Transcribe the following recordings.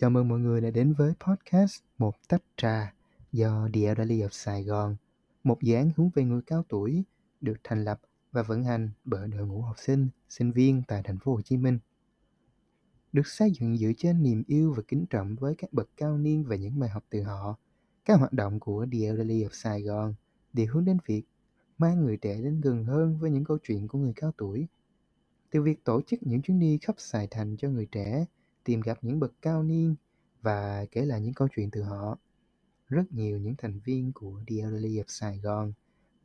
Chào mừng mọi người đã đến với podcast Một Tách Trà do The Elderly of Sài Gòn, một dự án hướng về người cao tuổi được thành lập và vận hành bởi đội ngũ học sinh, sinh viên tại thành phố Hồ Chí Minh. Được xây dựng dựa trên niềm yêu và kính trọng với các bậc cao niên và những bài học từ họ, các hoạt động của The Elderly of Sài Gòn đều hướng đến việc mang người trẻ đến gần hơn với những câu chuyện của người cao tuổi. Từ việc tổ chức những chuyến đi khắp Sài Thành cho người trẻ tìm gặp những bậc cao niên và kể lại những câu chuyện từ họ. Rất nhiều những thành viên của The Elderly of Sài Gòn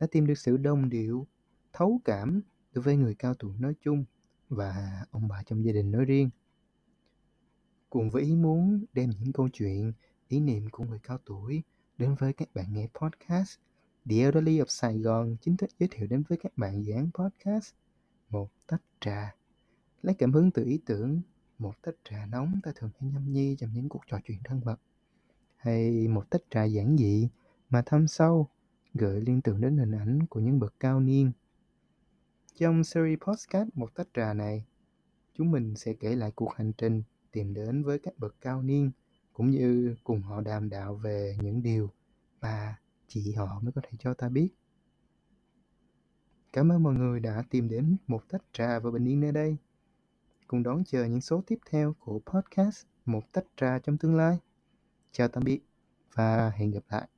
đã tìm được sự đồng điệu, thấu cảm đối với người cao tuổi nói chung và ông bà trong gia đình nói riêng. Cùng với ý muốn đem những câu chuyện, ý niệm của người cao tuổi đến với các bạn nghe podcast, The Elderly of Sài Gòn chính thức giới thiệu đến với các bạn dự án podcast Một Tách Trà. Lấy cảm hứng từ ý tưởng một tách trà nóng ta thường hay nhâm nhi trong những cuộc trò chuyện thân mật, hay một tách trà giản dị mà thâm sâu gợi liên tưởng đến hình ảnh của những bậc cao niên. Trong series podcast một tách trà này, chúng mình sẽ kể lại cuộc hành trình tìm đến với các bậc cao niên cũng như cùng họ đàm đạo về những điều mà chỉ họ mới có thể cho ta biết. Cảm ơn mọi người đã tìm đến một tách trà và bình yên nơi đây cùng đón chờ những số tiếp theo của podcast Một Tách Trà trong tương lai. Chào tạm biệt và hẹn gặp lại.